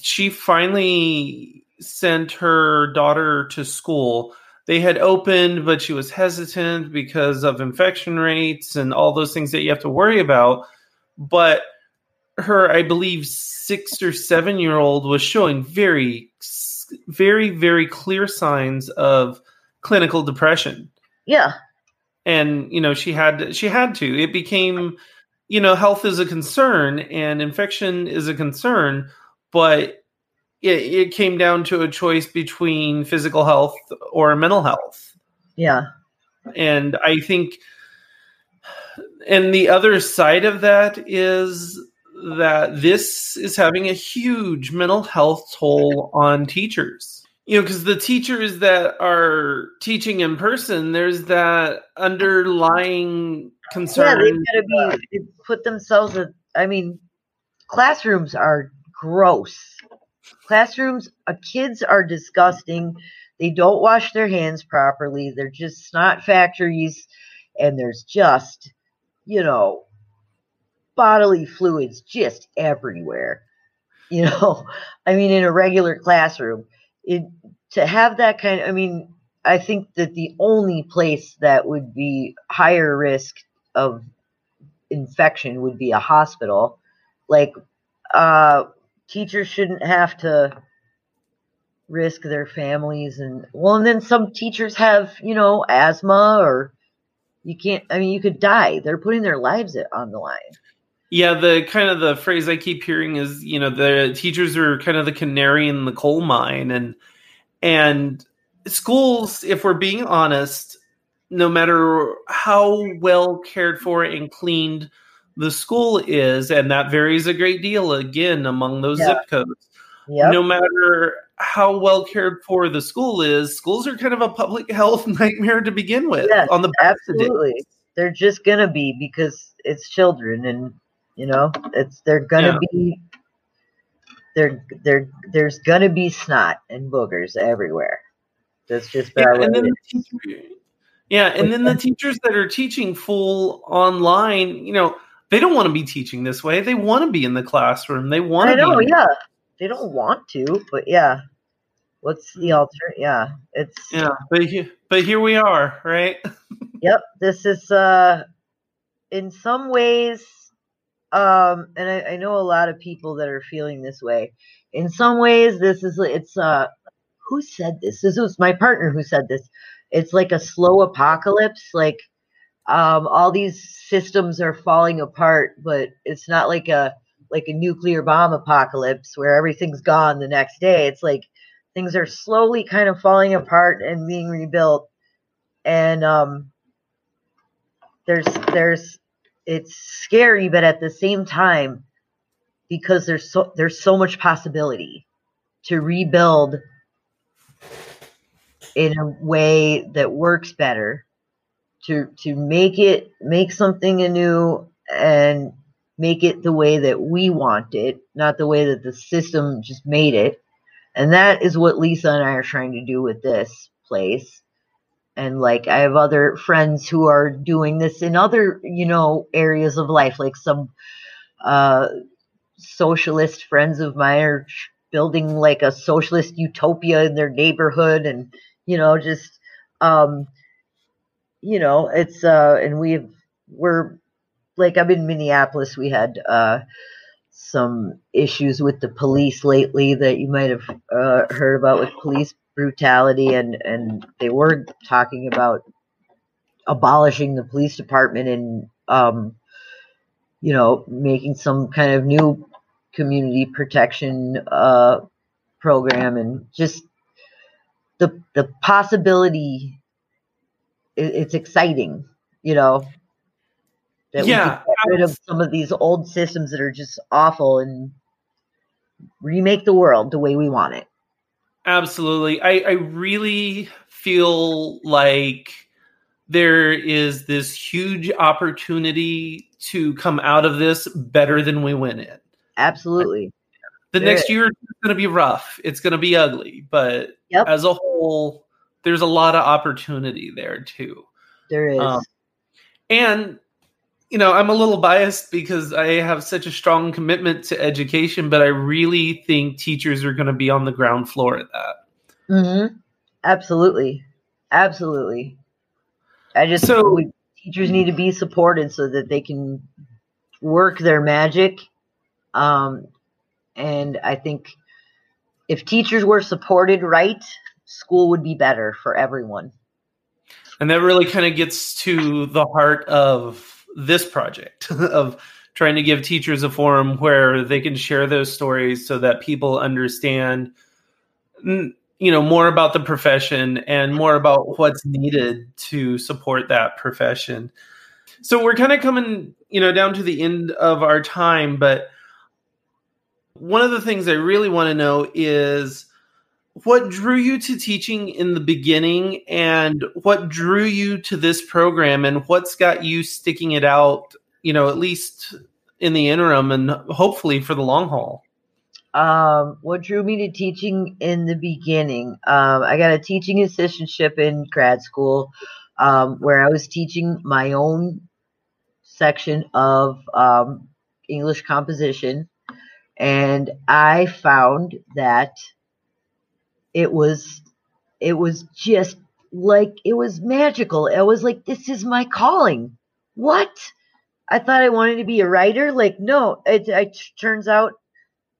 she finally sent her daughter to school. They had opened but she was hesitant because of infection rates and all those things that you have to worry about. But her i believe six or seven year old was showing very very very clear signs of clinical depression. Yeah, and you know she had she had to. It became you know health is a concern and infection is a concern but it, it came down to a choice between physical health or mental health. Yeah, and i think and the other side of that is that this is having a huge mental health toll on teachers you know because the teachers that are teaching in person there's that underlying concern. yeah. They've got to be put themselves. In, I mean, classrooms are gross. Classrooms, uh, kids are disgusting. They don't wash their hands properly. They're just snot factories, and there's just, you know, bodily fluids just everywhere. You know, (laughs) I mean, in a regular classroom, it to have that kind. I mean, I think that the only place that would be higher risk of infection would be a hospital. Like, uh, teachers shouldn't have to risk their families and well and then some teachers have you know asthma or you can't i mean you could die they're putting their lives on the line yeah the kind of the phrase i keep hearing is you know the teachers are kind of the canary in the coal mine and and schools if we're being honest no matter how well cared for and cleaned the school is and that varies a great deal again among those Yeah. zip codes yep no matter how well cared for the school is, schools are kind of a public (laughs) health nightmare to begin with. Yes, on the absolutely they're just gonna be because it's children and you know it's they're gonna be there there there's gonna be snot and boogers everywhere that's just Yeah, and then the teacher- yeah, and then the (laughs) teachers that are teaching full online, you know, they don't want to be teaching this way. They want to be in the classroom. They want I know, yeah. They don't want to, but yeah. What's the alter? Yeah, it's Yeah, but he, but here we are, right? (laughs) yep. This is uh, in some ways, um, and I, I know a lot of people that are feeling this way. In some ways, this is it's uh, who said this? This was my partner who said this. It's like a slow apocalypse. Like, um, all these systems are falling apart, but it's not like a like a nuclear bomb apocalypse where everything's gone the next day. It's like things are slowly kind of falling apart and being rebuilt. And um, there's there's it's scary, but at the same time, because there's so there's so much possibility to rebuild in a way that works better to to make it make something anew and make it the way that we want it, not the way that the system just made it. And that is what Lisa and I are trying to do with this place. And like I have other friends who are doing this in other, you know, areas of life, like some uh, socialist friends of mine are building like a socialist utopia in their neighborhood, and you know, just um, you know, it's uh, and we've we're like I'm in Minneapolis. We had uh, some issues with the police lately that you might have uh, heard about with police brutality, and and they were talking about abolishing the police department and um, you know making some kind of new community protection uh, program, and just the the possibility. It, it's exciting, you know. That we Yeah, could get rid of some of these old systems that are just awful and remake the world the way we want it. Absolutely. I, I really feel like there is this huge opportunity to come out of this better than we went in. Absolutely. The There next is. year is going to be rough. It's going to be ugly, but Yep. as a whole, there's a lot of opportunity there too. There is. Um, And you know, I'm a little biased because I have such a strong commitment to education, but I really think teachers are going to be on the ground floor at that. hmm Absolutely. Absolutely. I just So- teachers need to be supported so that they can work their magic. Um, and I think if teachers were supported right, school would be better for everyone. And that really kind of gets to the heart of this project (laughs) of trying to give teachers a forum where they can share those stories so that people understand mm, you know more about the profession and more about what's needed to support that profession. So we're kind of coming, you know, down to the end of our time, but one of the things I really want to know is what drew you to teaching in the beginning and what drew you to this program and what's got you sticking it out you know at least in the interim and hopefully for the long haul Um, what drew me to teaching in the beginning? Um, I got a teaching assistantship in grad school, um, where I was teaching my own section of um, English composition, and I found that it was it was just like it was magical. I was like, this is my calling. What? I thought I wanted to be a writer. Like, no, it, it turns out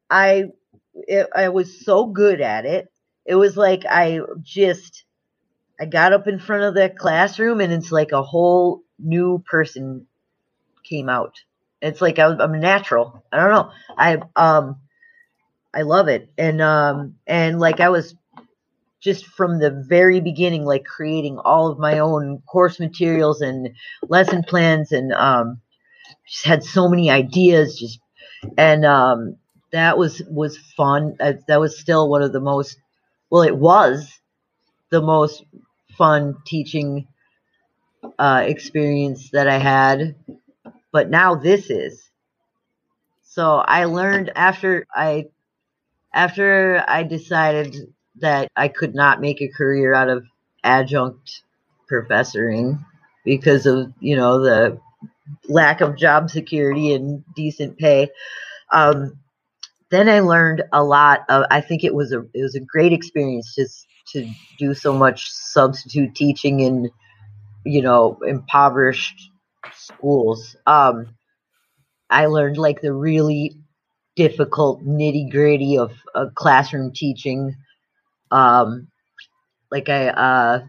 I it, I was so good at it. It was like I just I got up in front of the classroom and it's like a whole new person came out. It's like I, I'm natural. I don't know. I um I love it. And um and like I was just from the very beginning like creating all of my own course materials and lesson plans and um just had so many ideas just and um that was was fun. Uh, that was still one of the most well, it was the most fun teaching uh, experience that I had. But now this is. So I learned after I after I decided that I could not make a career out of adjunct professoring because of you know the lack of job security and decent pay. Um, then I learned a lot of. I think it was a it was a great experience just to do so much substitute teaching in you know impoverished schools. Um, I learned like the really difficult nitty gritty of, of classroom teaching. Um, like I uh,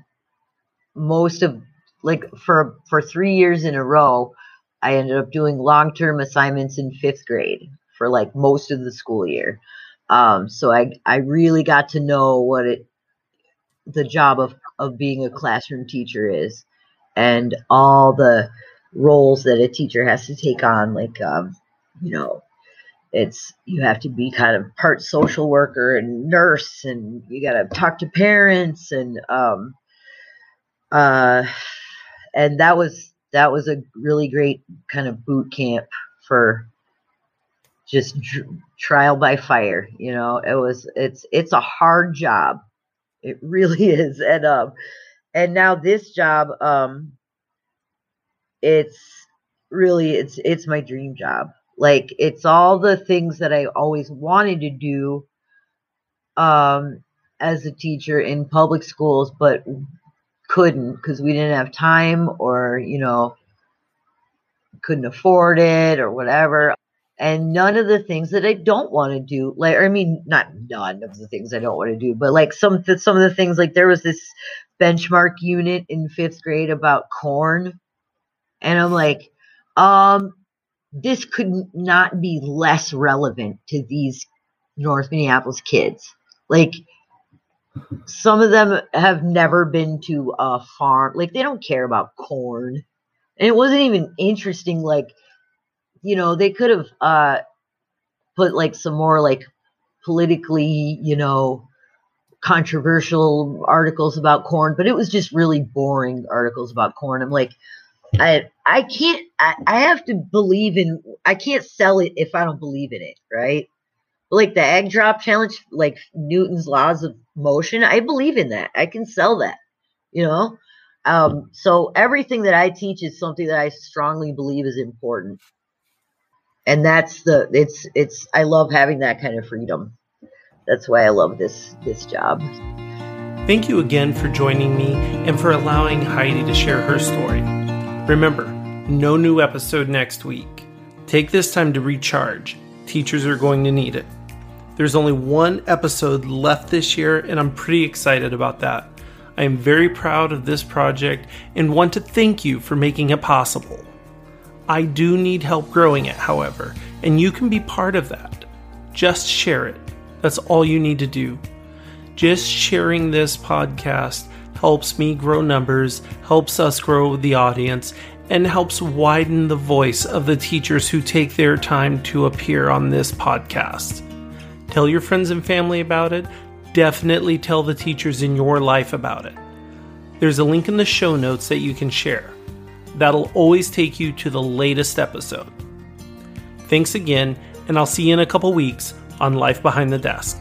most of like for for three years in a row, I ended up doing long term assignments in fifth grade for like most of the school year. Um, so I I really got to know what it the job of of being a classroom teacher is, and all the roles that a teacher has to take on. Like um, you know, it's you have to be kind of part social worker and nurse, and you got to talk to parents and um, uh, and that was that was a really great kind of boot camp for just trial by fire you know? It was it's it's a hard job. It (laughs) really is. And um and now this job, um, it's really it's it's my dream job. Like it's all the things that I always wanted to do um as a teacher in public schools but couldn't because we didn't have time or you know couldn't afford it or whatever. And none of the things that I don't want to do like I mean not none of the things I don't want to do but like some some of the things like there was this benchmark unit in 5th grade about corn. And I'm like um this could not be less relevant to these North Minneapolis kids. Like some of them have never been to a farm like they don't care about corn. And it wasn't even interesting like you know they could have uh put like some more like politically you know controversial articles about corn but it was just really boring articles about corn. I'm like i i can't i, I have to believe in i can't sell it if i don't believe in it right like the egg drop challenge like newton's laws of motion i believe in that i can sell that you know um, so everything that I teach is something that I strongly believe is important. And that's the it's it's I love having that kind of freedom. That's why I love this this job. Thank you again for joining me and for allowing Heidi to share her story. Remember, no new episode next week. Take this time to recharge. Teachers are going to need it. There's only one episode left this year, and I'm pretty excited about that. I am very proud of this project and want to thank you for making it possible. I do need help growing it, however, and you can be part of that. Just share it. That's all you need to do. Just sharing this podcast helps me grow numbers, helps us grow the audience, and helps widen the voice of the teachers who take their time to appear on this podcast. Tell your friends and family about it definitely tell the teachers in your life about it. There's a link in the show notes that you can share. That'll always take you to the latest episode. Thanks again, and I'll see you in a couple weeks on Life Behind the Desk.